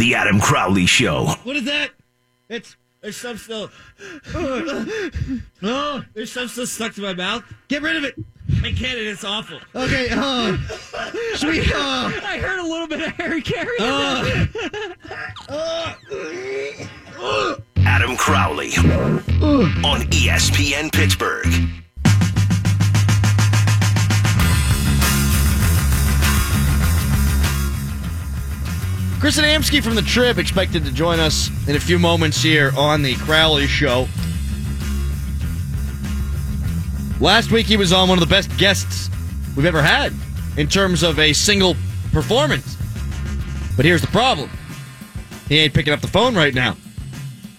The Adam Crowley Show. What is that? It's there's some still. Oh, there's some still stuck to my mouth. Get rid of it. I can't. it, It's awful. Okay, uh, should we, uh, I heard a little bit of Harry Caray. Adam Crowley on E ESPN Pittsburgh. Chris Adamski from the Trib expected to join us in a few moments here on the Crowley Show. Last week he was on one of the best guests we've ever had in terms of a single performance. But here's the problem. He ain't picking up the phone right now.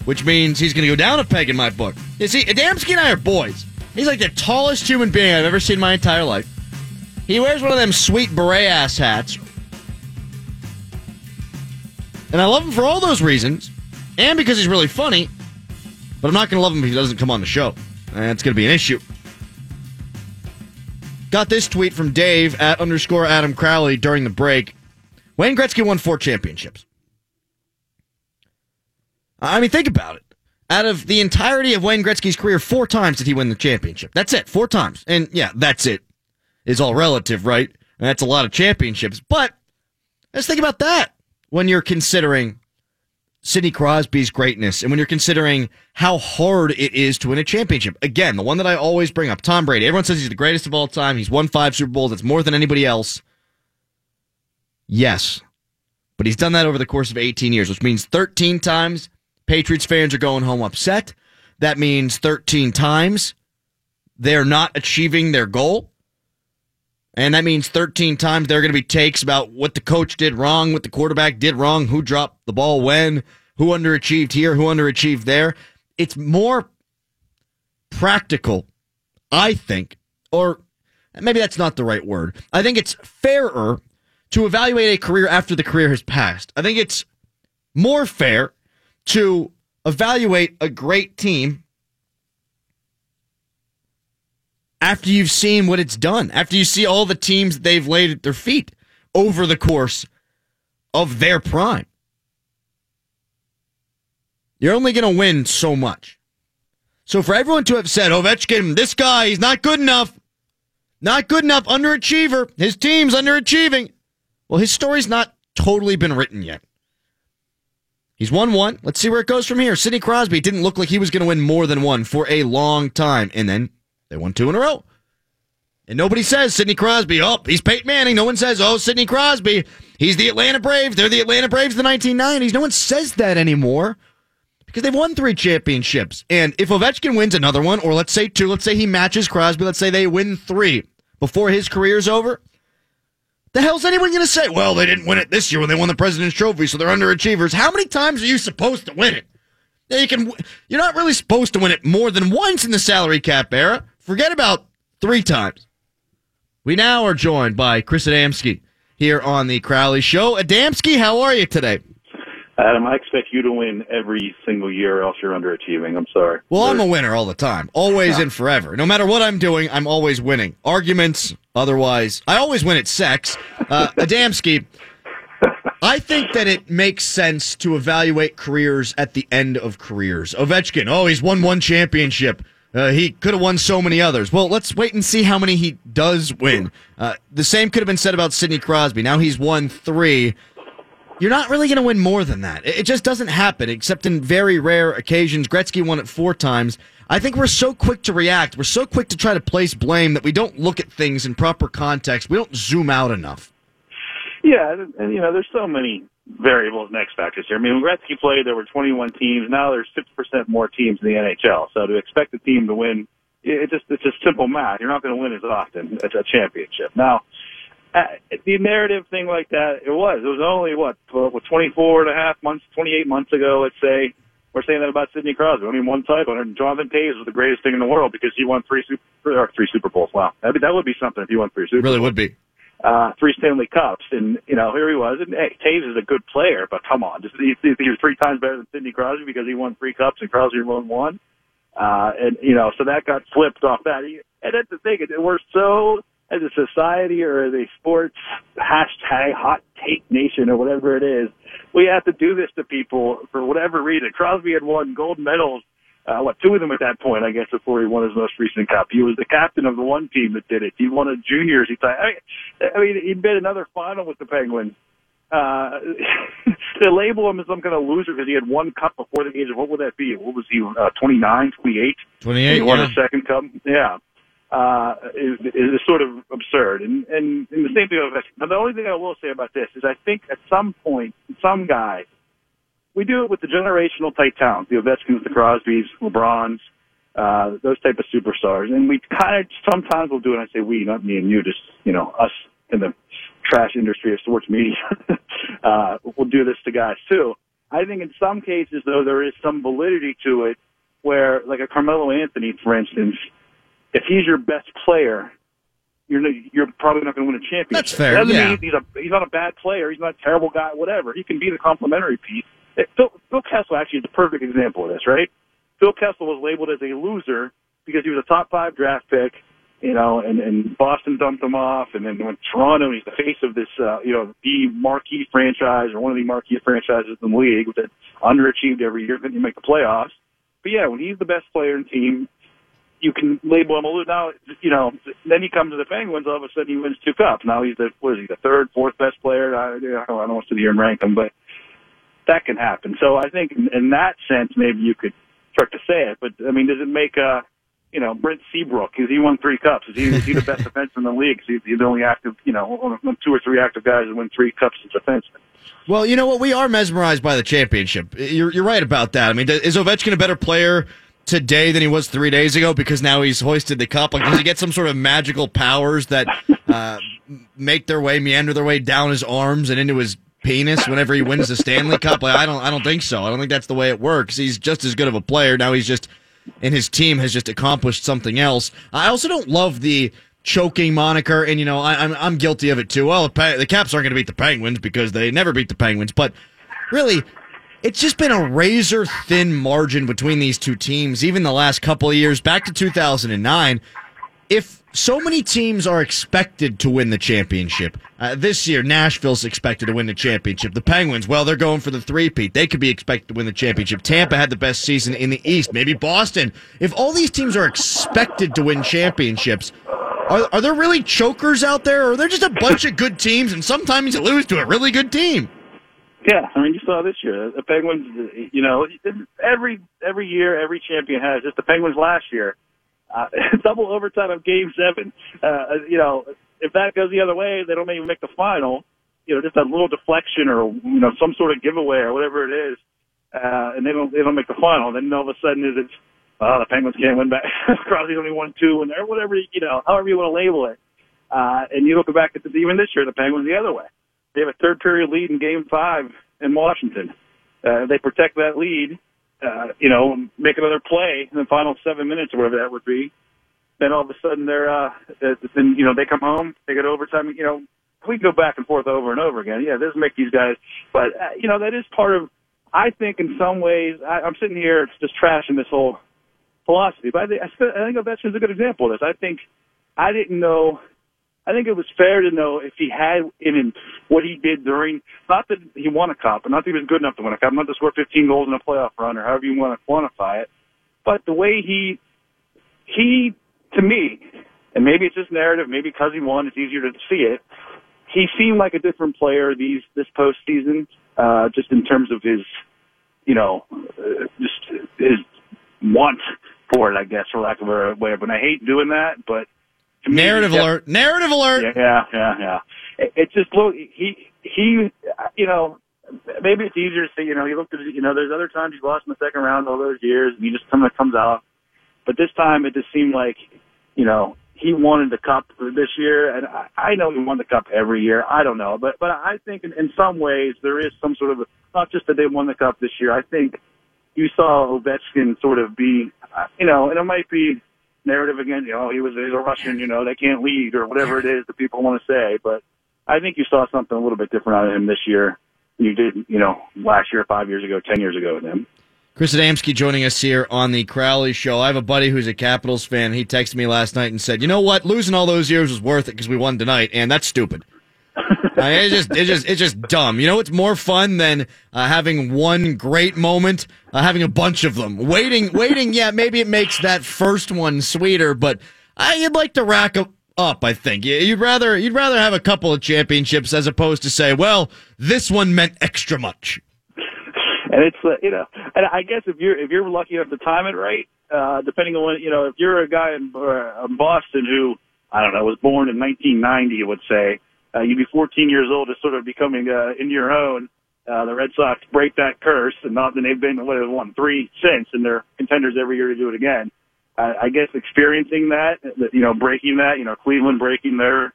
Which means he's gonna go down a peg in my book. You see, Adamski and I are boys. He's like the tallest human being I've ever seen in my entire life. He wears one of them sweet beret ass hats and I love him for all those reasons, and because he's really funny. But I'm not going to love him if he doesn't come on the show. That's going to be an issue. Got this tweet from Dave at underscore Adam Crowley during the break. Wayne Gretzky won four championships. I mean, think about it. Out of the entirety of Wayne Gretzky's career, four times did he win the championship. That's it, four times. And yeah, that's it. Is all relative, right? And that's a lot of championships. But let's think about that when you're considering Sidney Crosby's greatness and when you're considering how hard it is to win a championship. Again, the one that I always bring up, Tom Brady. Everyone says he's the greatest of all time. He's won five Super Bowls. That's more than anybody else. Yes. But he's done that over the course of 18 years, which means 13 times Patriots fans are going home upset. That means 13 times they're not achieving their goal. And that means 13 times there are going to be takes about what the coach did wrong, what the quarterback did wrong, who dropped the ball when, who underachieved here, who underachieved there. It's more practical, I think, or maybe that's not the right word. I think it's fairer to evaluate a career after the career has passed. I think it's more fair to evaluate a great team after you've seen what it's done, after you see all the teams they've laid at their feet over the course of their prime. You're only going to win so much. So for everyone to have said, Ovechkin, this guy, he's not good enough, not good enough, underachiever, his team's underachieving. Well, his story's not totally been written yet. He's won one. Let's see where it goes from here. Sidney Crosby didn't look like he was going to win more than one for a long time. And then they won two in a row. And nobody says Sidney Crosby, oh, he's Peyton Manning. No one says, oh, Sidney Crosby, he's the Atlanta Braves. They're the Atlanta Braves of the 1990s. No one says that anymore because they've won three championships. And if Ovechkin wins another one, or let's say two, let's say he matches Crosby, let's say they win three before his career's over, the hell's anyone going to say? Well, they didn't win it this year when they won the President's Trophy, so they're underachievers. How many times are you supposed to win it? You can. You're not really supposed to win it more than once in the salary cap era. Forget about three times. We now are joined by Chris Adamski here on the Crowley Show. Adamski, how are you today? Adam, I expect you to win every single year, or else you're underachieving. I'm sorry. Well, I'm a winner all the time, always and forever. No matter what I'm doing, I'm always winning. Arguments, otherwise, I always win at sex. Uh, Adamski, I think that it makes sense to evaluate careers at the end of careers. Ovechkin, oh, he's won one championship. Uh, he could have won so many others. Well, let's wait and see how many he does win. Uh, the same could have been said about Sidney Crosby. Now he's won three. You're not really going to win more than that. It just doesn't happen, except in very rare occasions. Gretzky won it four times. I think we're so quick to react. We're so quick to try to place blame that we don't look at things in proper context. We don't zoom out enough. Yeah, and you know, there's so many variables and X factors here. I mean, when Gretzky played, there were 21 teams. Now there's 50% more teams in the NHL. So to expect a team to win, it just it's just simple math. You're not going to win as often as a championship. Now, uh, the narrative thing like that, it was. It was only what, tw- what 24 and a half months, 28 months ago, let's say. We're saying that about Sidney Crosby. I mean, one title. And Jonathan Toews was the greatest thing in the world because he won three super, or three Super Bowls. Wow, that that would be something if he won three Super. Really would be. Uh, three Stanley Cups, and you know here he was. And hey, Toews is a good player, but come on, just he, he was three times better than Sidney Crosby because he won three cups and Crosby won one. Uh, and you know, so that got flipped off that. And that's the thing; we're so as a society or as a sports hashtag hot take nation or whatever it is, we have to do this to people for whatever reason. Crosby had won gold medals, uh, what, two of them at that point, I guess, before he won his most recent cup. He was the captain of the one team that did it. He won a juniors. He thought, I mean, he'd been another final with the Penguins. Uh, to label him as some kind of loser because he had one cup before the age of what would that be? What was he? Uh, 29, 28? 28. He won yeah. a second cup. Yeah. Uh, is, is sort of absurd. And, and, and the same thing with Now, the only thing I will say about this is I think at some point, some guy, we do it with the generational type talent, the Ovechkins, the Crosbys, LeBrons, uh, those type of superstars. And we kind of sometimes we'll do it. And I say we, not me and you, just, you know, us in the trash industry of sports media, uh, will do this to guys too. I think in some cases, though, there is some validity to it where, like a Carmelo Anthony, for instance, if he's your best player, you're you're probably not going to win a championship. That's fair, That doesn't yeah. mean he's a he's not a bad player. He's not a terrible guy. Whatever. He can be the complementary piece. Phil, Phil Kessel actually is the perfect example of this, right? Phil Kessel was labeled as a loser because he was a top five draft pick, you know, and, and Boston dumped him off, and then went Toronto, he's the face of this, uh, you know, the marquee franchise or one of the marquee franchises in the league that underachieved every year, couldn't make the playoffs. But yeah, when he's the best player in team, you can label him a loser. Now, you know, then he comes to the Penguins. All of a sudden, he wins two cups. Now he's the what is he, the third, fourth best player? I. I don't want to sit here and rank him, but that can happen. So I think in, that sense, maybe you could start to say it. But I mean, does it make uh, you know, Brent Seabrook? Is he won three cups? Is he, is he the best defenseman in the league? Is he, he's the only active, you know, two or three active guys that win three cups as a defenseman? Well, you know what? We are mesmerized by the championship. You're, you're right about that. I mean, is Ovechkin a better player today than he was three days ago because now he's hoisted the cup? Like, does he get some sort of magical powers that uh, make their way, meander their way down his arms and into his penis whenever he wins the Stanley Cup? Like, I don't, I don't think so. I don't think that's the way it works. He's just as good of a player now. He's just, and his team has just accomplished something else. I also don't love the choking moniker, and you know I, I'm I'm guilty of it too. Well, the, the Caps aren't going to beat the Penguins because they never beat the Penguins, but really, it's just been a razor thin margin between these two teams. Even the last couple of years, back to 2009, if so many teams are expected to win the championship. Uh, this year, Nashville's expected to win the championship. The Penguins, well, they're going for the three-peat. They could be expected to win the championship. Tampa had the best season in the East. Maybe Boston. If all these teams are expected to win championships, are, are there really chokers out there, or are there just a bunch of good teams, and sometimes you lose to a really good team? Yeah, I mean, you saw this year the Penguins. You know, every every year, every champion has. Just the Penguins last year, uh, double overtime of Game Seven. Uh, you know, if that goes the other way, they don't even make the final. You know, just a little deflection or you know some sort of giveaway or whatever it is, uh, and they don't they don't make the final. Then all of a sudden is it's oh the Penguins can't win back. Crosby's only won two, and or whatever you know, however you want to label it. Uh, and you look back at the, even this year, the Penguins the other way. They have a third period lead in Game Five in Washington. Uh, they protect that lead, uh, you know, make another play in the final seven minutes or whatever that would be. Then all of a sudden they're, uh, then you know they come home, they get overtime. You know, we go back and forth over and over again. Yeah, this make these guys, but uh, you know that is part of. I think in some ways I, I'm sitting here just trashing this whole philosophy, but I think I I think Ovechkin's a good example of this. I think I didn't know I think it was fair to know if he had in him what he did during, not that he won a cup, not that he was good enough to win a cup, not to score 15 goals in a playoff run or however you want to quantify it, but the way he, he, to me, and maybe it's just narrative, maybe because he won, it's easier to see it. He seemed like a different player these this postseason, uh, just in terms of his, you know, uh, just his want for it, I guess, for lack of a way. But I hate doing that, but me, Narrative alert! Narrative alert! yeah, yeah, yeah. It, it just look he he you know maybe it's easier to say you know he looked at you know there's other times he's lost in the second round all those years and he just kind of comes out, but this time it just seemed like you know he wanted the cup this year and I, I know he won the cup every year I don't know but but I think in, in some ways there is some sort of not just that they won the cup this year I think you saw Ovechkin sort of be uh, you know and it might be narrative again, you know, he was he's a Russian, you know, they can't lead or whatever it is that people want to say. But I think you saw something a little bit different out of him this year than you did, you know, last year, five years ago, ten years ago with him. Chris Adamski joining us here on the Crowley Show. I have a buddy who's a Capitals fan. He texted me last night and said, "You know what? Losing all those years was worth it because we won tonight, and that's stupid." I mean, it's just, it's just, it's just dumb. You know, it's more fun than uh, having one great moment, uh, having a bunch of them. Waiting, waiting. Yeah, maybe it makes that first one sweeter, but I, you'd like to rack up. Up, I think you'd rather you'd rather have a couple of championships as opposed to say, well, this one meant extra much. And it's uh, you know, and I guess if you're if you're lucky enough to time it right, uh, depending on you know, if you're a guy in, uh, in Boston who I don't know was born in 1990, you would say uh, you'd be 14 years old, just sort of becoming uh, into your own. Uh, the Red Sox break that curse, and not that they've been what have won three since, and they're contenders every year to do it again. I, I guess experiencing that, you know, breaking that, you know, Cleveland breaking their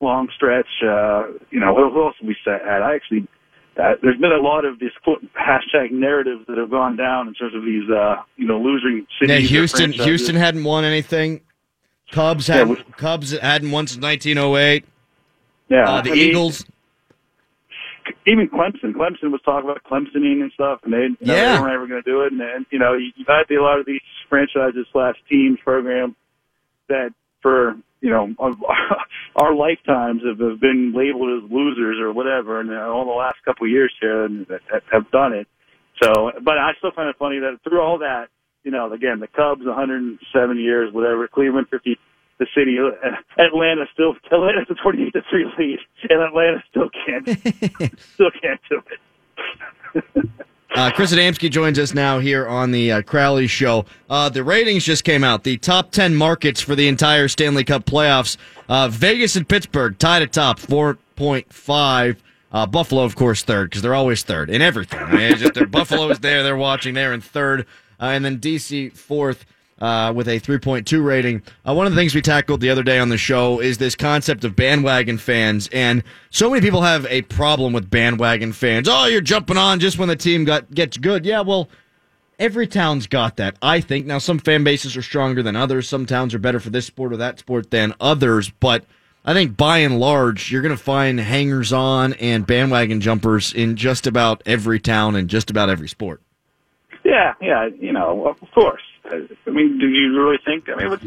long stretch. Uh, you know, who else we set at? I actually, uh, there's been a lot of these quote, hashtag narratives that have gone down in terms of these, uh, you know, losing cities. Yeah, Houston, Houston hadn't won anything. Cubs had yeah, Cubs hadn't won since 1908. Yeah, uh, the I Eagles. Mean, even Clemson, Clemson was talking about Clemsoning and stuff, and they, you know, yeah. they weren't ever going to do it. And, and you know, you've had a lot of these franchises slash teams program that for you know our lifetimes have, have been labeled as losers or whatever, and all the last couple of years here and have done it. So, but I still find it funny that through all that, you know, again, the Cubs 107 years, whatever, Cleveland 50 the city. Atlanta still Atlanta's a twenty eight to three lead, and Atlanta still can't still can't do it. Uh, Chris Adamski joins us now here on the uh, Crowley Show. Uh, the ratings just came out. The top 10 markets for the entire Stanley Cup playoffs. Uh, Vegas and Pittsburgh tied at top, 4.5. Uh, Buffalo, of course, third, because they're always third in everything. I mean, just, Buffalo is there, they're watching, they're in third. Uh, and then DC, fourth uh, with a 3.2 rating. Uh, one of the things we tackled the other day on the show is this concept of bandwagon fans, and so many people have a problem with bandwagon fans. Oh, you're jumping on just when the team got gets good. Yeah, well, every town's got that. I think now some fan bases are stronger than others. Some towns are better for this sport or that sport than others, but. I think by and large, you're going to find hangers on and bandwagon jumpers in just about every town and just about every sport. Yeah, yeah, you know, of course. I mean, do you really think? I mean, what's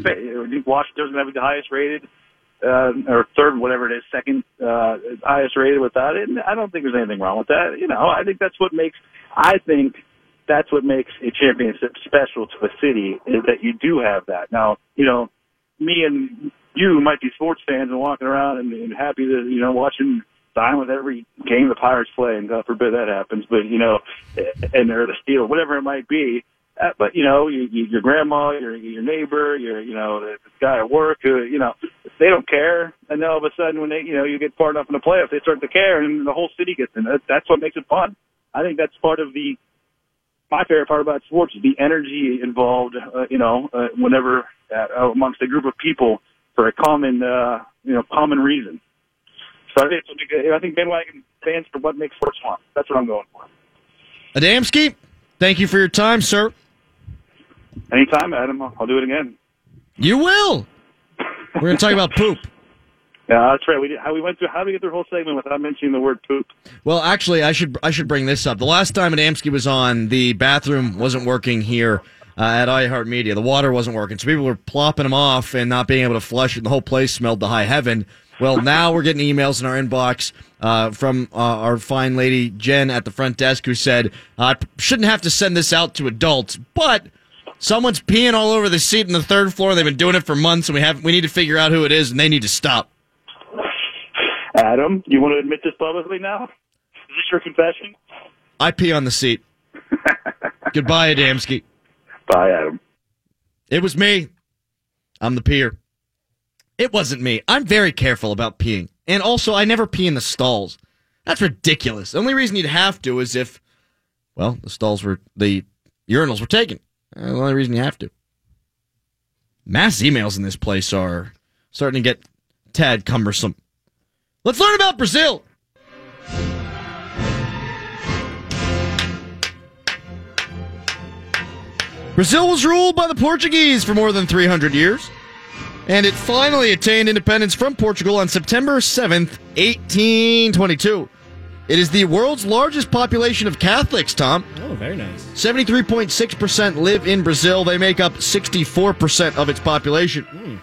Washington doesn't have the highest rated uh, or third, whatever it is, second uh, highest rated without it. And I don't think there's anything wrong with that. You know, I think that's what makes. I think that's what makes a championship special to a city is that you do have that. Now, you know, me and you might be sports fans and walking around and, and happy to you know watching dine with every game the Pirates play, and God forbid that happens. But you know, and they're the steal, whatever it might be. Uh, but you know, you, you, your grandma, your your neighbor, your you know the guy at work who you know they don't care, and then all of a sudden when they you know you get far enough in the playoffs, they start to care, and the whole city gets in. That, that's what makes it fun. I think that's part of the my favorite part about sports is the energy involved. Uh, you know, uh, whenever uh, amongst a group of people for a common uh, you know common reason. So I think I think bandwagon fans for what makes sports fun. That's what I'm going for. Adamski, thank you for your time, sir. Anytime, Adam. I'll do it again. You will. We're going to talk about poop. Yeah, that's right. We did, how we went through. How do we get through the whole segment without mentioning the word poop? Well, actually, I should I should bring this up. The last time Adamski was on, the bathroom wasn't working here uh, at iHeartMedia. The water wasn't working, so people were plopping them off and not being able to flush it. The whole place smelled to high heaven. Well, now we're getting emails in our inbox uh, from uh, our fine lady Jen at the front desk who said, "I shouldn't have to send this out to adults, but." Someone's peeing all over the seat in the third floor. They've been doing it for months, and we have we need to figure out who it is, and they need to stop. Adam, you want to admit this publicly now? Is this your confession? I pee on the seat. Goodbye, Adamski. Bye, Adam. It was me. I'm the peer. It wasn't me. I'm very careful about peeing. And also, I never pee in the stalls. That's ridiculous. The only reason you'd have to is if, well, the stalls were, the urinals were taken. Uh, the only reason you have to. Mass emails in this place are starting to get tad cumbersome. Let's learn about Brazil. Brazil was ruled by the Portuguese for more than 300 years, and it finally attained independence from Portugal on September 7th, 1822. It is the world's largest population of Catholics, Tom. Oh, very nice. 73.6% live in Brazil. They make up 64% of its population. Hmm.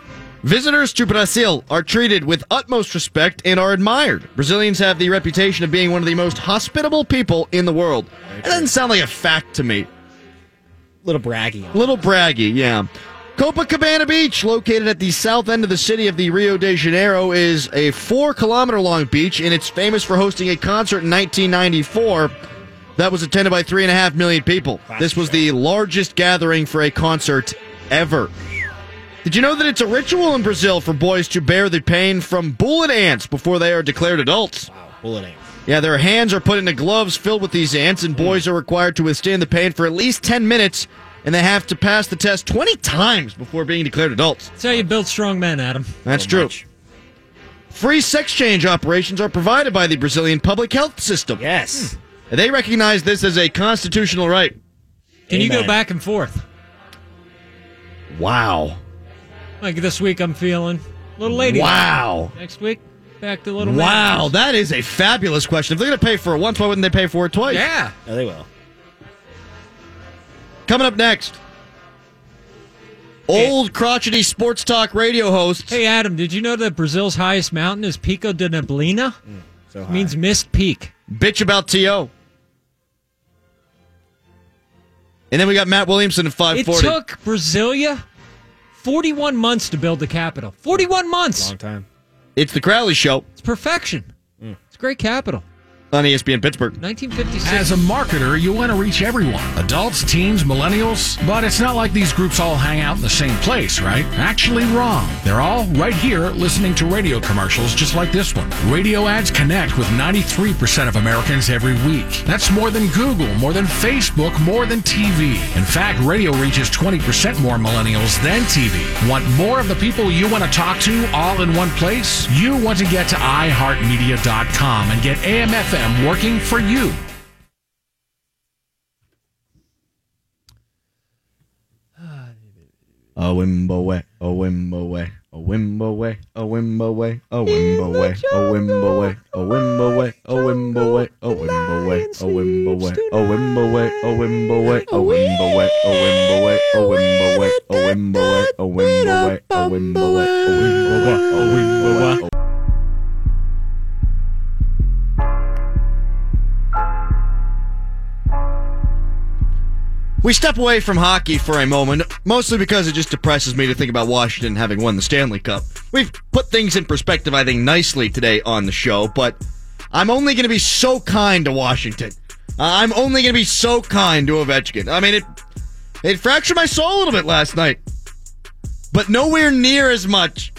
Visitors to Brazil are treated with utmost respect and are admired. Brazilians have the reputation of being one of the most hospitable people in the world. It doesn't sound like a fact to me. Little braggy. Little braggy, yeah. Copacabana Beach, located at the south end of the city of the Rio de Janeiro, is a four kilometer long beach, and it's famous for hosting a concert in 1994 that was attended by three and a half million people. This was the largest gathering for a concert ever. Did you know that it's a ritual in Brazil for boys to bear the pain from bullet ants before they are declared adults? Wow, bullet ants. Yeah, their hands are put into gloves filled with these ants, and hmm. boys are required to withstand the pain for at least 10 minutes, and they have to pass the test 20 times before being declared adults. That's how you build strong men, Adam. That's So true. much. Free sex change operations are provided by the Brazilian public health system. Yes. Hmm. They recognize this as a constitutional right. Can you go back and forth? Wow. Like this week, I'm feeling little lady. Wow. Next week, back to little man. Wow, that is a fabulous question. If they're going to pay for it once, why wouldn't they pay for it twice? Yeah. Oh, they will. Coming up next, old crotchety sports talk radio hosts. Hey, Adam, did you know that Brazil's highest mountain is Pico de Neblina? Mm, so It high. means mist peak. bitch about To. And then we got Matt Williamson at It 540. took Brasilia 41 months to build the capital. 41 months. long time. it's the Crowley Show It's perfection. Mm. It's a great capital. On ESPN Pittsburgh. 1956. As a marketer, you want to reach everyone adults, teens, millennials. But it's not like these groups all hang out in the same place, right? Actually, wrong. They're all right here listening to radio commercials just like this one. Radio ads connect with 93% of Americans every week. That's more than Google, more than Facebook, more than TV. In fact, radio reaches 20% more millennials than TV. Want more of the people you want to talk to all in one place? You want to get to iHeartMedia.com and get AMFM working for you. A wimbo way, a wimbo way, a wimbo way, a wimbo way, a wimbo way, a wimbo way, a wimbo way, a wimbo way, a wimbo way, a wimbo way, a wimbo way, a wimbo way, a wimbo way, a wimbo way, a wimbo way, a wimbo way, a wimbo way, a wimbo way, a wimbo way, a wimbo We step away from hockey for a moment, mostly because it just depresses me to think about Washington having won the Stanley Cup. We've put things in perspective, I think, nicely today on the show, but I'm only going to be so kind to Washington. I'm only going to be so kind to Ovechkin. I mean, it it fractured my soul a little bit last night, but nowhere near as much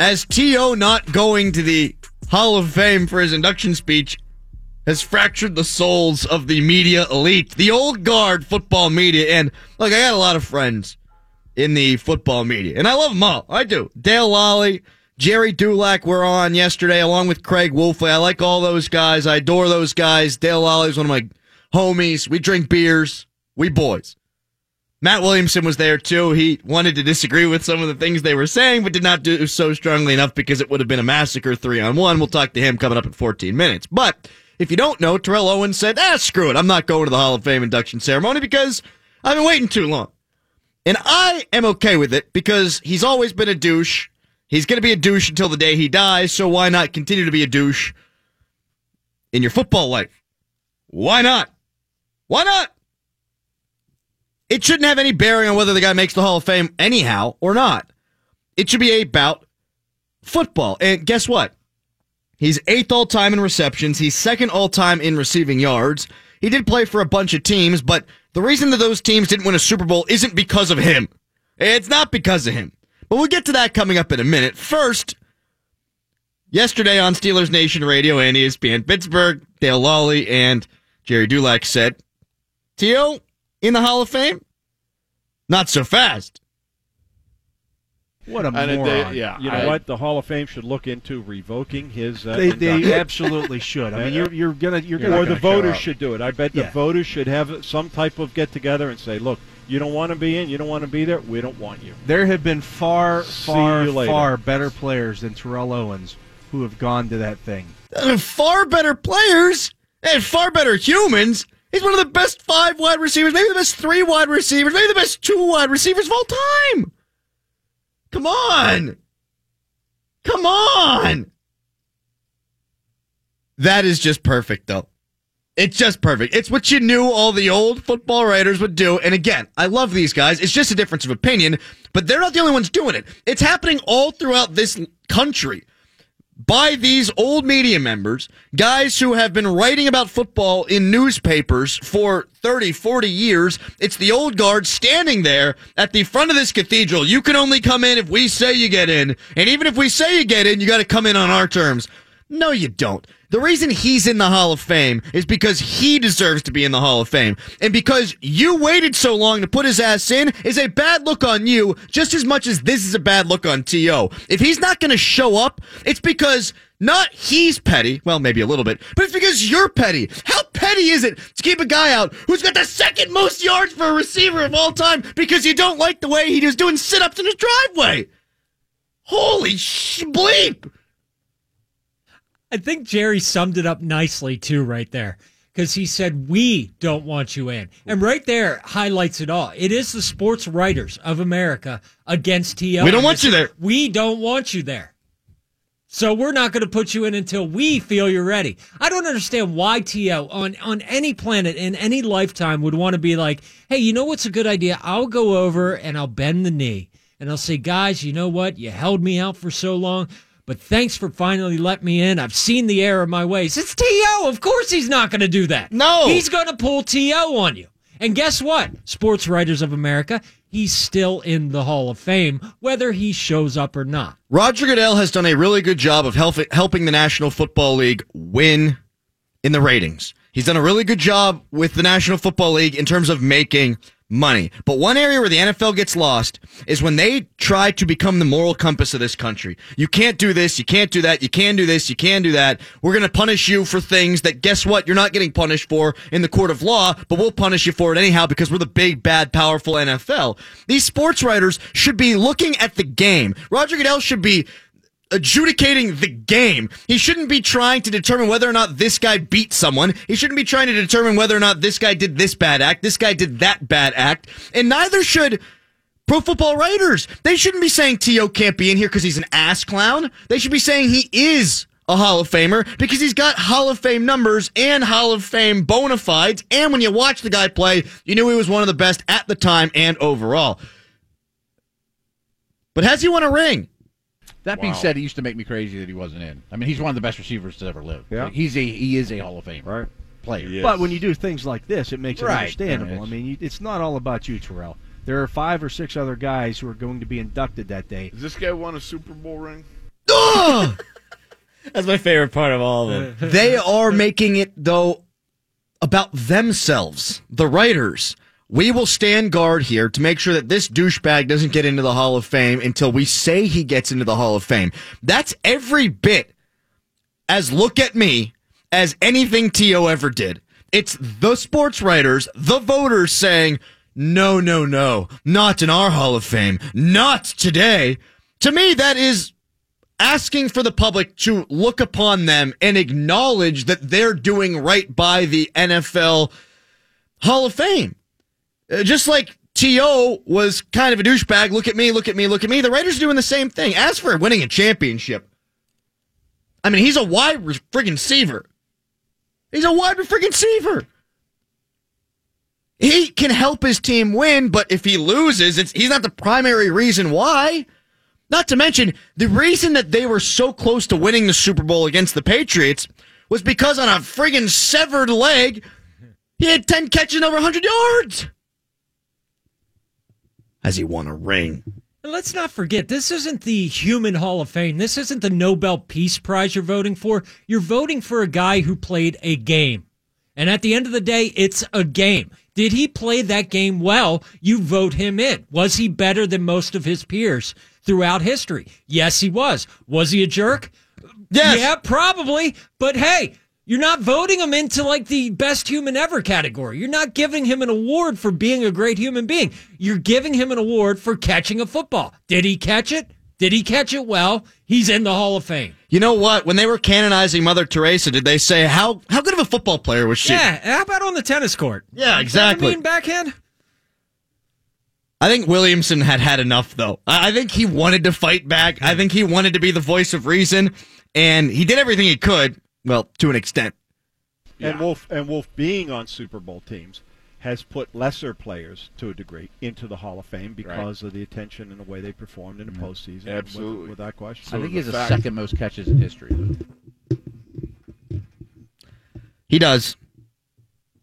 as T.O. not going to the Hall of Fame for his induction speech has fractured the souls of the media elite, the old guard football media. And look, I got a lot of friends in the football media, and I love them all. I do. Dale Lolley, Jerry Dulac were on yesterday, along with Craig Wolfley. I like all those guys. I adore those guys. Dale Lolley is one of my homies. We drink beers. We boys. Matt Williamson was there too. He wanted to disagree with some of the things they were saying, but did not do so strongly enough because it would have been a massacre three on one. We'll talk to him coming up in 14 minutes. But if you don't know, Terrell Owens said, ah, screw it. I'm not going to the Hall of Fame induction ceremony because I've been waiting too long. And I am okay with it because he's always been a douche. He's going to be a douche until the day he dies. So why not continue to be a douche in your football life? Why not? Why not? It shouldn't have any bearing on whether the guy makes the Hall of Fame anyhow or not. It should be about football. And guess what? He's eighth all time in receptions. He's second all time in receiving yards. He did play for a bunch of teams, but the reason that those teams didn't win a Super Bowl isn't because of him. It's not because of him. But we'll get to that coming up in a minute. First, yesterday on Steelers Nation Radio and ESPN Pittsburgh, Dale Lolley and Jerry Dulac said, T.O. in the Hall of Fame? Not so fast. What a And moron! they- yeah, you know I- what? The Hall of Fame should look into revoking his. Uh, They- they absolutely should. I mean, you're you're gonna you're or gonna Or the voters should do it. I bet the Yeah. voters should have some type of get together and say, "Look, you don't want to be in, you don't want to be there. We don't want you." There have been far, See far, far better players than Terrell Owens who have gone to that thing. They're far better players and far better humans. He's one of the best five wide receivers, maybe the best three wide receivers, maybe the best two wide receivers of all time. Come on. Come on. That is just perfect, though. It's just perfect. It's what you knew all the old football writers would do. And again, I love these guys. It's just a difference of opinion, but they're not the only ones doing it. It's happening all throughout this country by these old media members, guys who have been writing about football in newspapers for 30, 40 years. It's the old guard standing there at the front of this cathedral. You can only come in if we say you get in. And even if we say you get in, you got to come in on our terms. No, you don't. The reason he's in the Hall of Fame is because he deserves to be in the Hall of Fame. And because you waited so long to put his ass in is a bad look on you just as much as this is a bad look on T.O. If he's not going to show up, it's because not he's petty, well, maybe a little bit, but it's because you're petty. How petty is it to keep a guy out who's got the second most yards for a receiver of all time because you don't like the way he was doing sit ups in his driveway? Holy sh- bleep! I think Jerry summed it up nicely too, right there, because he said we don't want you in, and right there highlights it all. It is the sports writers of America against TL. We don't want you there. We don't want you there. So we're not going to put you in until we feel you're ready. I don't understand why T.O. on on any planet in any lifetime would want to be like, hey, you know what's a good idea? I'll go over and I'll bend the knee and I'll say, guys, you know what? You held me out for so long. But thanks for finally letting me in. I've seen the error of my ways. It's T.O. Of course he's not going to do that. No. He's going to pull T.O. on you. And guess what? Sports Writers of America, he's still in the Hall of Fame, whether he shows up or not. Roger Goodell has done a really good job of help, helping the National Football League win in the ratings. He's done a really good job with the National Football League in terms of making money. But one area where the NFL gets lost is when they try to become the moral compass of this country. You can't do this, you can't do that, you can do this, you can do that. We're going to punish you for things that guess what? You're not getting punished for in the court of law, but we'll punish you for it anyhow because we're the big, bad, powerful NFL. These sports writers should be looking at the game. Roger Goodell should be adjudicating the game. He shouldn't be trying to determine whether or not this guy beat someone. He shouldn't be trying to determine whether or not this guy did this bad act, this guy did that bad act, and neither should Pro Football Writers. They shouldn't be saying T.O. can't be in here because he's an ass clown. They should be saying he is a Hall of Famer because he's got Hall of Fame numbers and Hall of Fame bona fides. And when you watch the guy play, you knew he was one of the best at the time and overall. But has he won a ring? That being Wow. said, it used to make me crazy that he wasn't in. I mean, he's one of the best receivers to ever live. Yeah. Like, he's a he is a Hall of Fame Right. player. Yes. But when you do things like this, it makes it Right. understandable. Yeah, I mean, you, it's not all about you, Terrell. There are five or six other guys who are going to be inducted that day. Does this guy won a Super Bowl ring? Ugh! That's my favorite part of all of them. they are making it though about themselves, the writers. We will stand guard here to make sure that this douchebag doesn't get into the Hall of Fame until we say he gets into the Hall of Fame. That's every bit as look at me as anything T.O. ever did. It's the sports writers, the voters saying, no, no, no, not in our Hall of Fame, not today. To me, that is asking for the public to look upon them and acknowledge that they're doing right by the NFL Hall of Fame. Uh, just like T.O. was kind of a douchebag. Look at me, look at me, look at me. The Raiders are doing the same thing. As for winning a championship, I mean, he's a wide friggin' receiver. He's a wide friggin' receiver. He can help his team win, but if he loses, it's, he's not the primary reason why. Not to mention, the reason that they were so close to winning the Super Bowl against the Patriots was because on a friggin' severed leg, he had 10 catches over 100 yards. Has he won a ring? And let's not forget, this isn't the Human Hall of Fame. This isn't the Nobel Peace Prize you're voting for. You're voting for a guy who played a game. And at the end of the day, it's a game. Did he play that game well? You vote him in. Was he better than most of his peers throughout history? Yes, he was. Was he a jerk? Yes. Yeah, probably. But hey, you're not voting him into like the best human ever category. You're not giving him an award for being a great human being. You're giving him an award for catching a football. Did he catch it? Did he catch it well? He's in the Hall of Fame. You know what? When they were canonizing Mother Teresa, did they say how how good of a football player was she? Yeah, how about on the tennis court? Yeah, exactly. I mean, backhand? I think Williamson had had enough, though. I I think he wanted to fight back. I think he wanted to be the voice of reason, and he did everything he could. Well, to an extent. And Wolf and Wolf being on Super Bowl teams has put lesser players to a degree into the Hall of Fame because of the attention and the way they performed in the mm-hmm. postseason. Absolutely. with, without question. I think he has the fact- second most catches in history. He does.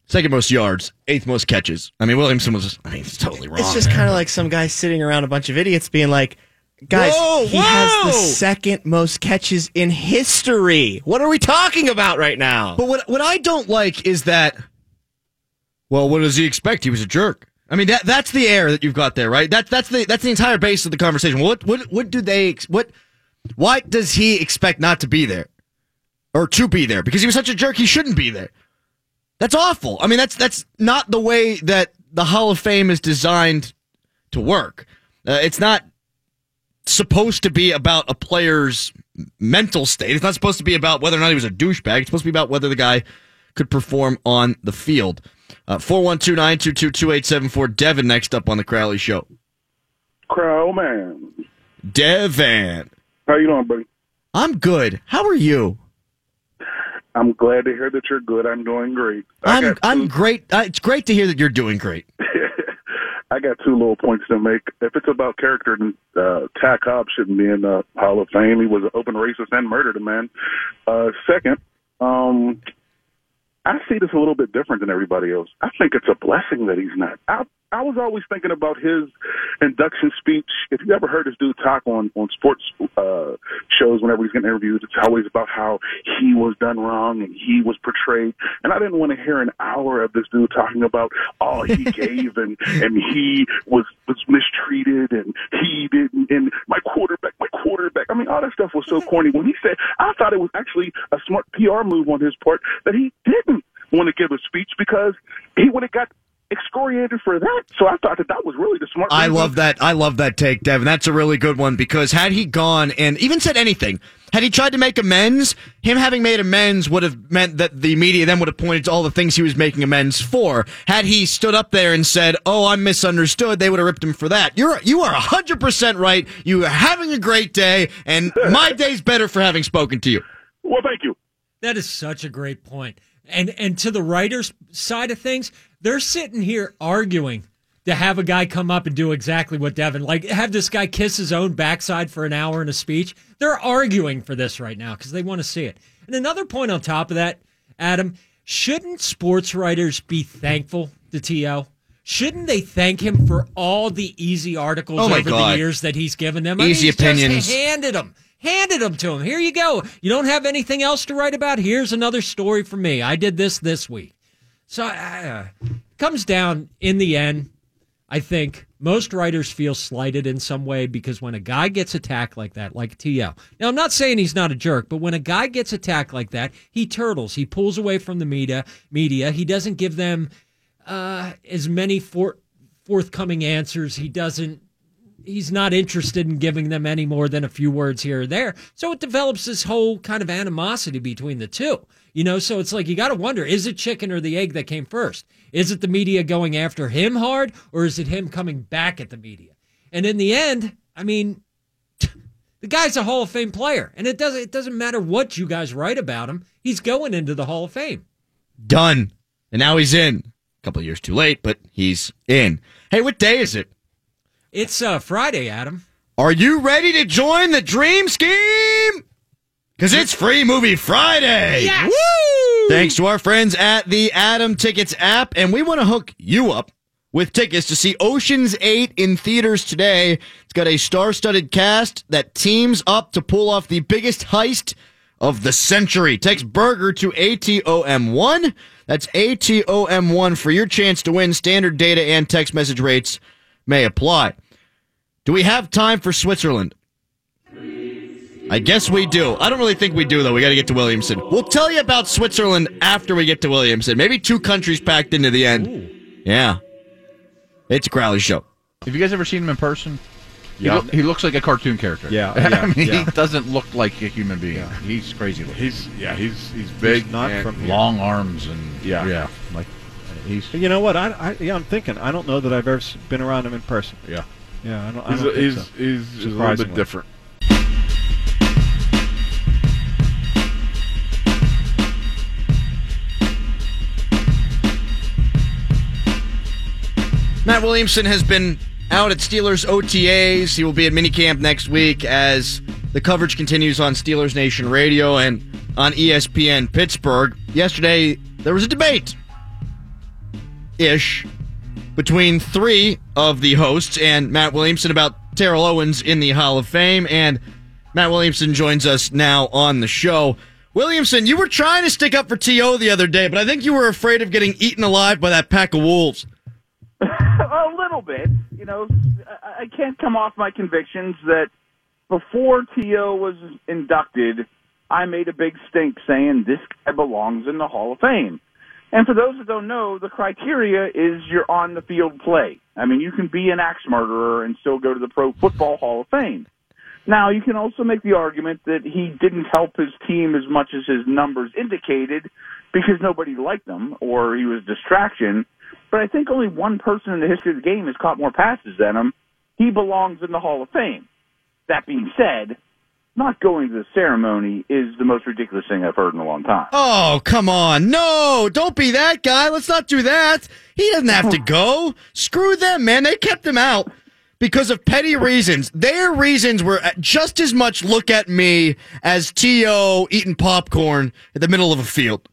Second most yards, eighth most catches. I mean, Williamson was. I mean, it's totally wrong. It's just kind of like some guy sitting around a bunch of idiots being like, guys, Whoa, he has the second most catches in history. What are we talking about right now? But what what I don't like is that. Well, what does he expect? He was a jerk. I mean, that that's the air that you've got there, right? That that's the that's the entire base of the conversation. What what what do they what? Why does he expect not to be there, or to be there? Because he was such a jerk, he shouldn't be there. That's awful. I mean, that's that's not the way that the Hall of Fame is designed to work. Uh, it's not supposed to be about a player's mental state. It's not supposed to be about whether or not he was a douchebag. It's supposed to be about whether the guy could perform on the field. Uh, 412-922-2874. Devin next up on the Crowley Show. Crow man. Devin. How you doing, buddy? I'm good. How are you? I'm glad to hear that you're good. I'm doing great. I I'm I'm great. Uh, it's great to hear that you're doing great. I got two little points to make. If it's about character, then uh, Ty Cobb shouldn't be in the Hall of Fame. He was an open racist and murdered a man. Uh, second, um, I see this a little bit different than everybody else. I think it's a blessing that he's not. I, I was always thinking about his induction speech. If you ever heard this dude talk on on sports uh, shows, whenever he's getting interviewed, it's always about how he was done wrong and he was portrayed. And I didn't want to hear an hour of this dude talking about all he gave and and he was was mistreated and he didn't and my quarterback, my quarterback. I mean, all that stuff was so corny. When he said, I thought it was actually a smart PR move on his part that he didn't want to give a speech because he would have got excoriated for that. So I thought that that was really the smart. I move. love that. I love that take, Devin. That's a really good one because had he gone and even said anything, had he tried to make amends, him having made amends would have meant that the media then would have pointed to all the things he was making amends for. Had he stood up there and said, "Oh, I'm misunderstood," they would have ripped him for that. You're you are 100% right. You are having a great day and my day's better for having spoken to you. Well, thank you. That is such a great point. And and to the writers' side of things, they're sitting here arguing to have a guy come up and do exactly what Devin like have this guy kiss his own backside for an hour in a speech. They're arguing for this right now because they want to see it. And another point on top of that, Adam, shouldn't sports writers be thankful to TO? Shouldn't they thank him for all the easy articles Oh over God. the years that he's given them? Easy he's opinions. Handed them. Handed them to him. Here you go. You don't have anything else to write about? Here's another story for me. I did this this week. So uh, it comes down in the end. I think most writers feel slighted in some way because when a guy gets attacked like that, like TL. Now I'm not saying he's not a jerk, but when a guy gets attacked like that, he turtles. He pulls away from the media. Media. He doesn't give them uh, as many for- forthcoming answers. He doesn't he's not interested in giving them any more than a few words here or there. So it develops this whole kind of animosity between the two. You know, so it's like you got to wonder is it chicken or the egg that came first? Is it the media going after him hard or is it him coming back at the media? And in the end, I mean, the guy's a Hall of Fame player, and it doesn't it doesn't matter what you guys write about him. He's going into the Hall of Fame. Done. And now he's in. A couple of years too late, but he's in. Hey, what day is it? It's uh, Friday, Adam. Are you ready to join the dream scheme? Because it's Free Movie Friday. Yes! Thanks to our friends at the Atom Tickets app, and we want to hook you up with tickets to see Ocean's 8 in theaters today. It's got a star-studded cast that teams up to pull off the biggest heist of the century. Text Burger to ATOM1. That's ATOM1 for your chance to win. Standard data and text message rates may apply. Do we have time for Switzerland? I guess we do. I don't really think we do, though. We got to get to Williamson. We'll tell you about Switzerland after we get to Williamson. Maybe two countries packed into the end. Yeah. It's a Crowley show. Have you guys ever seen him in person? He, loo- he looks like a cartoon character. Yeah, I mean, yeah. he doesn't look like a human being. He's crazy looking. He's yeah, he's he's big. not and- from here. long arms and Yeah. yeah, like he's you know what? I, I yeah, I'm thinking. I don't know that I've ever been around him in person. Yeah. Yeah, I don't. I He's don't a, think he's, so. he's, he's a little bit different. Matt Williamson has been out at Steelers OTAs. He will be at minicamp next week as the coverage continues on Steelers Nation Radio and on ESPN Pittsburgh. Yesterday, there was a debate ish between three of the hosts and Matt Williamson about Terrell Owens in the Hall of Fame. And Matt Williamson joins us now on the show. Williamson, you were trying to stick up for T.O. the other day, but I think you were afraid of getting eaten alive by that pack of wolves. Bit. You know, I, I can't come off my convictions that before T.O. was inducted, I made a big stink saying this guy belongs in the Hall of Fame. And for those that don't know, the criteria is your on the field play. I mean, you can be an axe murderer and still go to the Pro Football Hall of Fame. Now, you can also make the argument that he didn't help his team as much as his numbers indicated because nobody liked him or he was distraction. But I think only one person in the history of the game has caught more passes than him. He belongs in the Hall of Fame. That being said, not going to the ceremony is the most ridiculous thing I've heard in a long time. Oh, come on. No, don't be that guy. Let's not do that. He doesn't have to go. Screw them, man. They kept him out because of petty reasons. Their reasons were just as much look at me as T.O. eating popcorn in the middle of a field.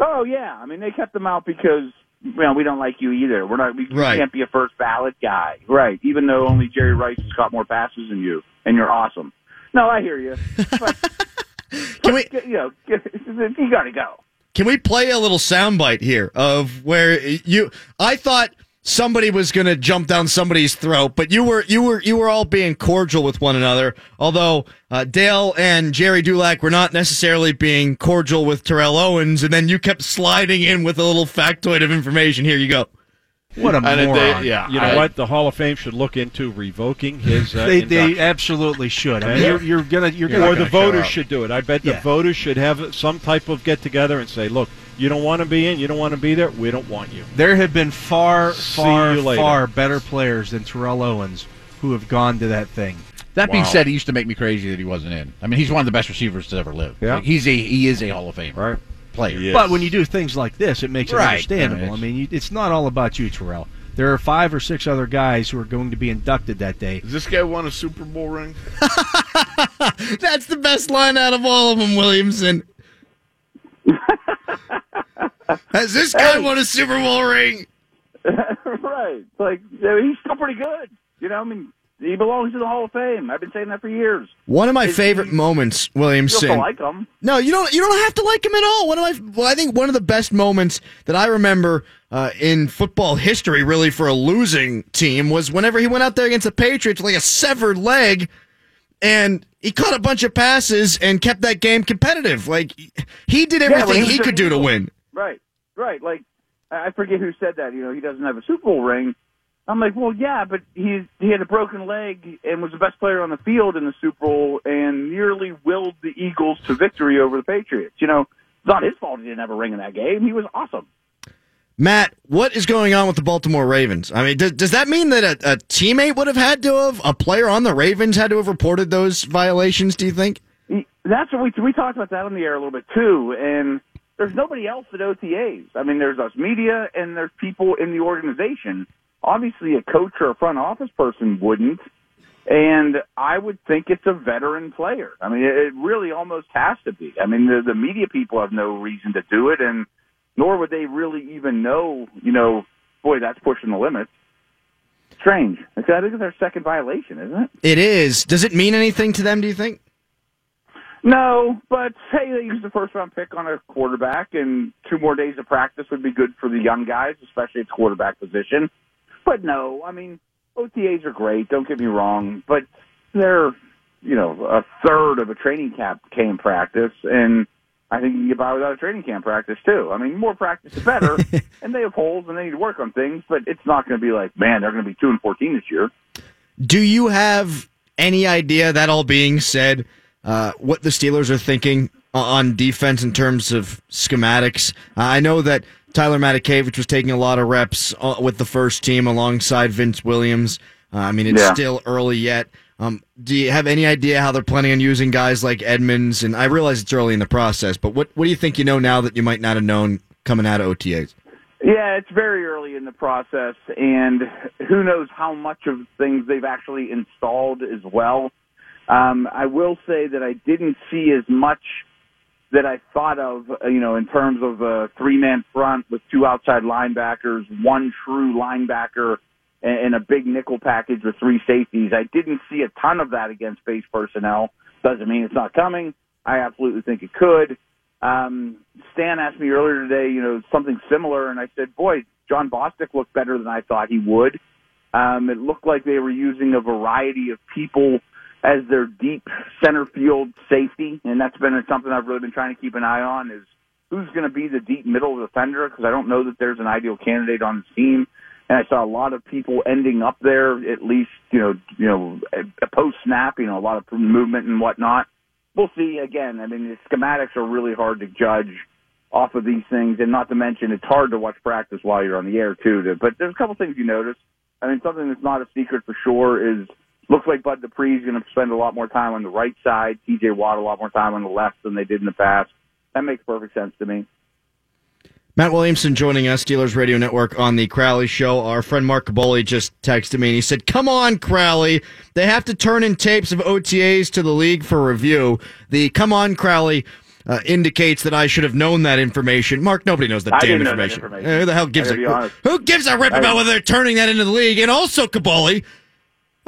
Oh yeah, I mean they kept him out because well we don't like you either. We're not we Right. can't be a first ballot guy, right? Even though only Jerry Rice has caught more passes than you, and you're awesome. No, I hear you. But, Can we, you know, you got to go. Can we play a little soundbite here of where you? I thought somebody was going to jump down somebody's throat, but you were you were you were all being cordial with one another. Although uh, Dale and Jerry Dulac were not necessarily being cordial with Terrell Owens, and then you kept sliding in with a little factoid of information. Here you go. What a And they- moron! yeah, you know what? The Hall of Fame should look into revoking his. Uh, they, they absolutely should. I mean, you're, you're gonna you're or gonna Or the voters should do it. I bet the voters should have some type of get together and say, "Look, you don't want to be in, you don't want to be there. We don't want you." There have been far, See far, far better players than Terrell Owens who have gone to that thing. That being said, he used to make me crazy that he wasn't in. I mean, he's one of the best receivers to ever live. Yeah. Like, he's a he is a Hall of Fame right. Player. But when you do things like this, it makes it Right. understandable. Yeah, I mean, you, it's not all about you, Terrell. There are five or six other guys who are going to be inducted that day. Does this guy won a Super Bowl ring? That's the best line out of all of them, Williamson. Has this guy won a Super Bowl ring? right. Like he's still pretty good. You know, I mean, he belongs to the Hall of Fame. I've been saying that for years. One of my Is favorite moments, You Williamson. like him. No, you don't. You don't have to like him at all. One of my, well, I think one of the best moments that I remember uh, in football history, really for a losing team, was whenever he went out there against the Patriots with like a severed leg, and he caught a bunch of passes and kept that game competitive. Like he did Yeah, everything he he could do to win. Right. Right. Like I forget who said that. You know, he doesn't have a Super Bowl ring. I'm like, well, yeah, but he he had a broken leg and was the best player on the field in the Super Bowl and nearly willed the Eagles to victory over the Patriots. You know, it's not his fault he didn't have a ring in that game. He was awesome. Matt, what is going on with the Baltimore Ravens? I mean, does, does that mean that a, a teammate would have had to have, a player on the Ravens had to have reported those violations? Do you think? That's what we we talked about that on the air a little bit too, and there's nobody else at OTAs. I mean, there's us media and there's people in the organization. Obviously, a coach or a front office person wouldn't, and I would think it's a veteran player. I mean, it, really almost has to be. I mean, the, the media people have no reason to do it, and nor would they really even know. You know, boy, that's pushing the limits. Strange. I think it's their second violation, isn't it? It is. Does it mean anything to them? Do you think? No, but hey, they used the first round pick on a quarterback, and two more days of practice would be good for the young guys, especially at the quarterback position. But no, I mean, OTAs are great, don't get me wrong, but they're, you know, a third of a training camp camp practice, and I think you can get by without a training camp practice too. I mean, more practice is better, and they have holes and they need to work on things, but it's not going to be like, man, they're going to be two and fourteen this year. Do you have any idea, that all being said, uh, what the Steelers are thinking on defense in terms of schematics? Uh, I know that Tyler Matakevich was taking a lot of reps uh, with the first team alongside Vince Williams. Uh, I mean, it's Yeah. still early yet. Um, do you have any idea how they're planning on using guys like Edmunds? And I realize it's early in the process, but what, what do you think you know now that you might not have known coming out of OTAs? Yeah, it's very early in the process, and who knows how much of things they've actually installed as well. Um, I will say that I didn't see as much that I thought of, uh, you know, in terms of a three-man front with two outside linebackers, one true linebacker, and, a big nickel package with three safeties. I didn't see a ton of that against base personnel. Doesn't mean it's not coming. I absolutely think it could. Um, Stan asked me earlier today, you know, something similar, and I said, boy, Jon Bostic looked better than I thought he would. Um, it looked like they were using a variety of people as their deep center field safety, and that's been something I've really been trying to keep an eye on is who's going to be the deep middle defender because I don't know that there's an ideal candidate on the team. And I saw a lot of people ending up there, at least, you know, you know, a post snap, you know, a lot of movement and whatnot we'll see. Again, I mean, the schematics are really hard to judge off of these things, and not to mention it's hard to watch practice while you're on the air too. To, but there's a couple things you notice. I mean, something that's not a secret for sure is looks like Bud Dupree is going to spend a lot more time on the right side, T.J. Watt a lot more time on the left than they did in the past. That makes perfect sense to me. Matt Williamson joining us, Steelers Radio Network on the Crowley Show. Our friend Mark Kaboly just texted me and he said, Come on, Crowley. They have to turn in tapes of OTAs to the league for review. The Come on, Crowley uh, indicates that I should have known that information. Mark, nobody knows that I damn didn't that information. information. Uh, Who the hell gives a honest. Who gives a rip about whether they're turning that into the league? And also, Kaboly,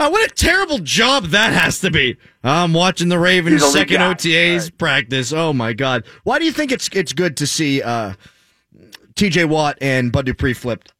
uh, what a terrible job that has to be. I'm watching the Ravens' second guy. OTAs practice. Oh my God! Why do you think it's it's good to see uh, T.J. Watt and Bud Dupree flipped?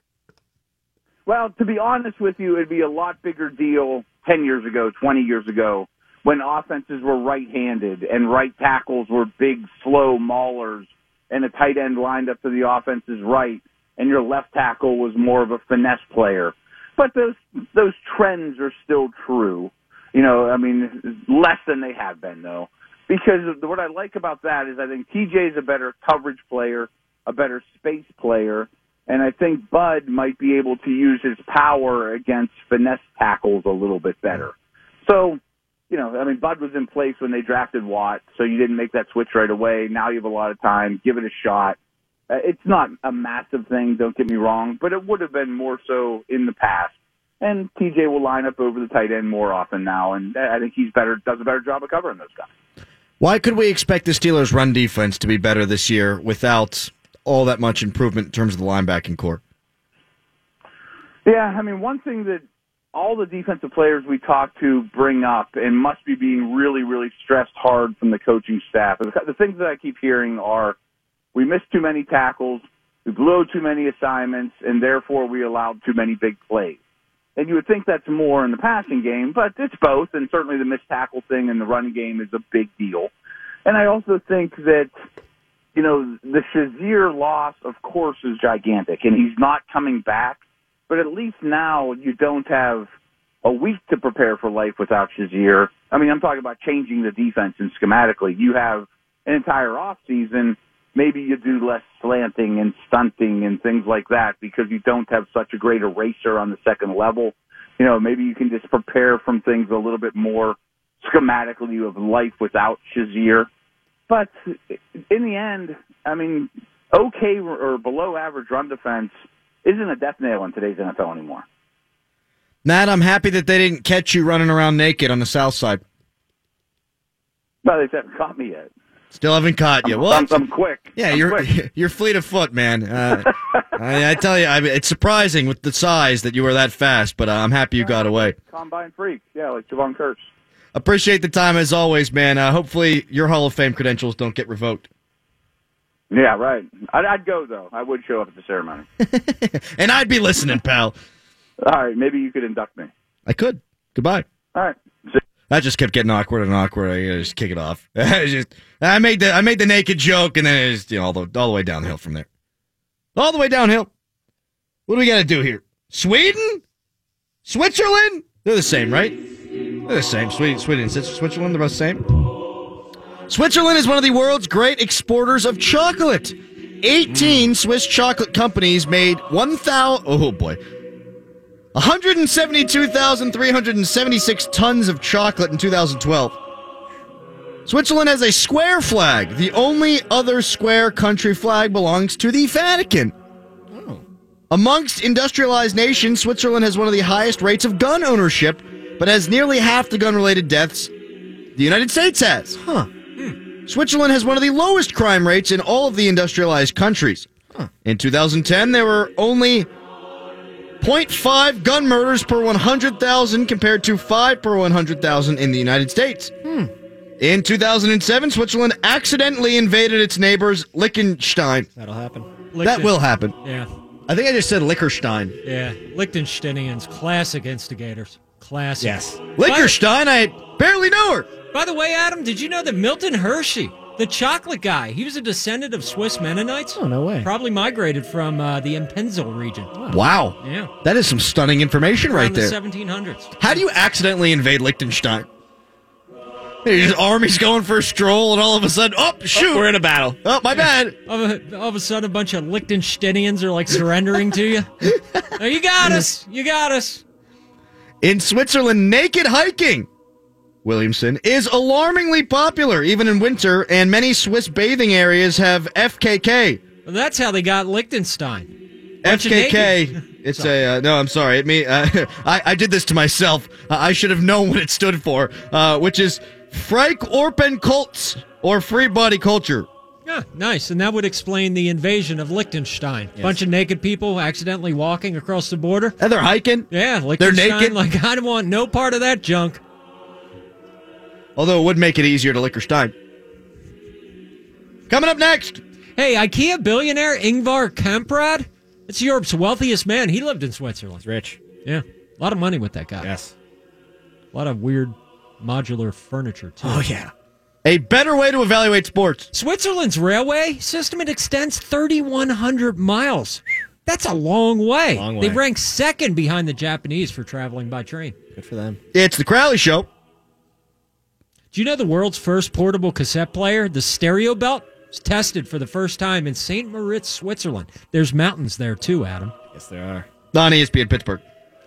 Well, to be honest with you, it'd be a lot bigger deal 10 years ago, 20 years ago, when offenses were right-handed and right tackles were big, slow maulers and a tight end lined up to the offense's right and your left tackle was more of a finesse player. But those, those trends are still true. You know, I mean, less than they have been though. Because what I like about that is I think TJ is a better coverage player, a better space player, and I think Bud might be able to use his power against finesse tackles a little bit better. So, you know, I mean, Bud was in place when they drafted Watt, so you didn't make that switch right away. Now you have a lot of time. Give it a shot. Uh, it's not a massive thing, don't get me wrong, but it would have been more so in the past. And TJ will line up over the tight end more often now, and I think he's better, does a better job of covering those guys. Why could we expect the Steelers' run defense to be better this year without all that much improvement in terms of the linebacking corps? Yeah, I mean, one thing that all the defensive players we talk to bring up and must be being really, really stressed hard from the coaching staff. The the things that I keep hearing are we missed too many tackles, we blew too many assignments, and therefore we allowed too many big plays. And you would think that's more in the passing game, but it's both, and certainly the missed tackle thing in the run game is a big deal. And I also think that, you know, the Shazier loss, of course, is gigantic, and he's not coming back. But at least now you don't have a week to prepare for life without Shazier. I mean, I'm talking about changing the defense and schematically. You have an entire off season. Maybe you do less slanting and stunting and things like that because you don't have such a great eraser on the second level. You know, maybe you can just prepare from things a little bit more schematically of life without Shazier. But in the end, I mean, okay or below average run defense isn't a death nail in today's NFL anymore. Matt, I'm happy that they didn't catch you running around naked on the south side. No, they haven't caught me yet. Still haven't caught you. I'm, Well, I'm, I'm quick. yeah, I'm you're quick. you're fleet of foot, man. Uh, I, I tell you, I it's surprising with the size that you were that fast, but uh, I'm happy you got away. combine freak. Yeah, like Jevon Kearse. Appreciate the time as always, man. Uh, hopefully your Hall of Fame credentials don't get revoked. Yeah, right. I'd, I'd go though. I would show up at the ceremony. And I'd be listening, pal. All right, maybe you could induct me. I could. Goodbye. All right. That just kept getting awkward and awkward. I just kick it off. I just I made the I made the naked joke, and then it just you know all the all the way downhill from there. All the way downhill. What do we got to do here? Sweden? Switzerland? They're the same, right? They're the same. Sweden, Sweden Switzerland, they're both the same. Switzerland is one of the world's great exporters of chocolate. 18 mm. Swiss chocolate companies made 1,000, oh boy, 172,376 tons of chocolate in 2012. Switzerland has a square flag. The only other square country flag belongs to the Vatican. Oh. Amongst industrialized nations, Switzerland has one of the highest rates of gun ownership, but has nearly half the gun related deaths the United States has. Huh. Hmm. Switzerland has one of the lowest crime rates in all of the industrialized countries. In 2010, there were only 0.5 gun murders per 100,000 compared to 5 per 100,000 in the United States. Hmm. In 2007, Switzerland accidentally invaded its neighbors, Liechtenstein. That'll happen. That will happen. Yeah. I think I just said Liechtenstein. Yeah. Liechtensteinians, classic instigators. Classic. Yes. Liechtenstein, I barely know her. By the way, Adam, did you know that Milton Hershey, the chocolate guy, he was a descendant of Swiss Mennonites? Oh, no way. Probably migrated from uh, the Appenzell region. Wow. Yeah. That is some stunning information right the there. 1700s. How do you accidentally invade Liechtenstein? His army's going for a stroll, and all of a sudden, oh, shoot. we're in a battle. Oh, my bad. All of, a, all of a sudden, a bunch of Liechtensteinians are like surrendering to you. Oh, you got us. You got us. In Switzerland, naked hiking, Williamson, is alarmingly popular, even in winter, and many Swiss bathing areas have FKK. Well, that's how they got Liechtenstein. Bunch FKK. It's a uh, no. I'm sorry. It me. Uh, I I did this to myself. Uh, I should have known what it stood for, uh, which is Freikörperkultur or Free Body Culture. Yeah, nice. And that would explain the invasion of Liechtenstein. A bunch of naked people accidentally walking across the border. And they're hiking. Yeah, Liechtenstein. They're naked? Like, I don't want no part of that junk. Although it would make it easier to Liechtenstein. Coming up next. Hey, IKEA billionaire Ingvar Kamprad. It's Europe's wealthiest man. He lived in Switzerland. He's rich. Yeah, a lot of money with that guy. Yes. A lot of weird modular furniture too. Oh yeah. A better way to evaluate sports. Switzerland's railway system it extends 3,100 miles. That's a long way. Long They rank second behind the Japanese for traveling by train. Good for them. It's the Crowley Show. Do you know the world's first portable cassette player, the Stereo Belt, was tested for the first time in St. Moritz, Switzerland. There's mountains there too, Adam. Yes, there are. On ESPN Pittsburgh.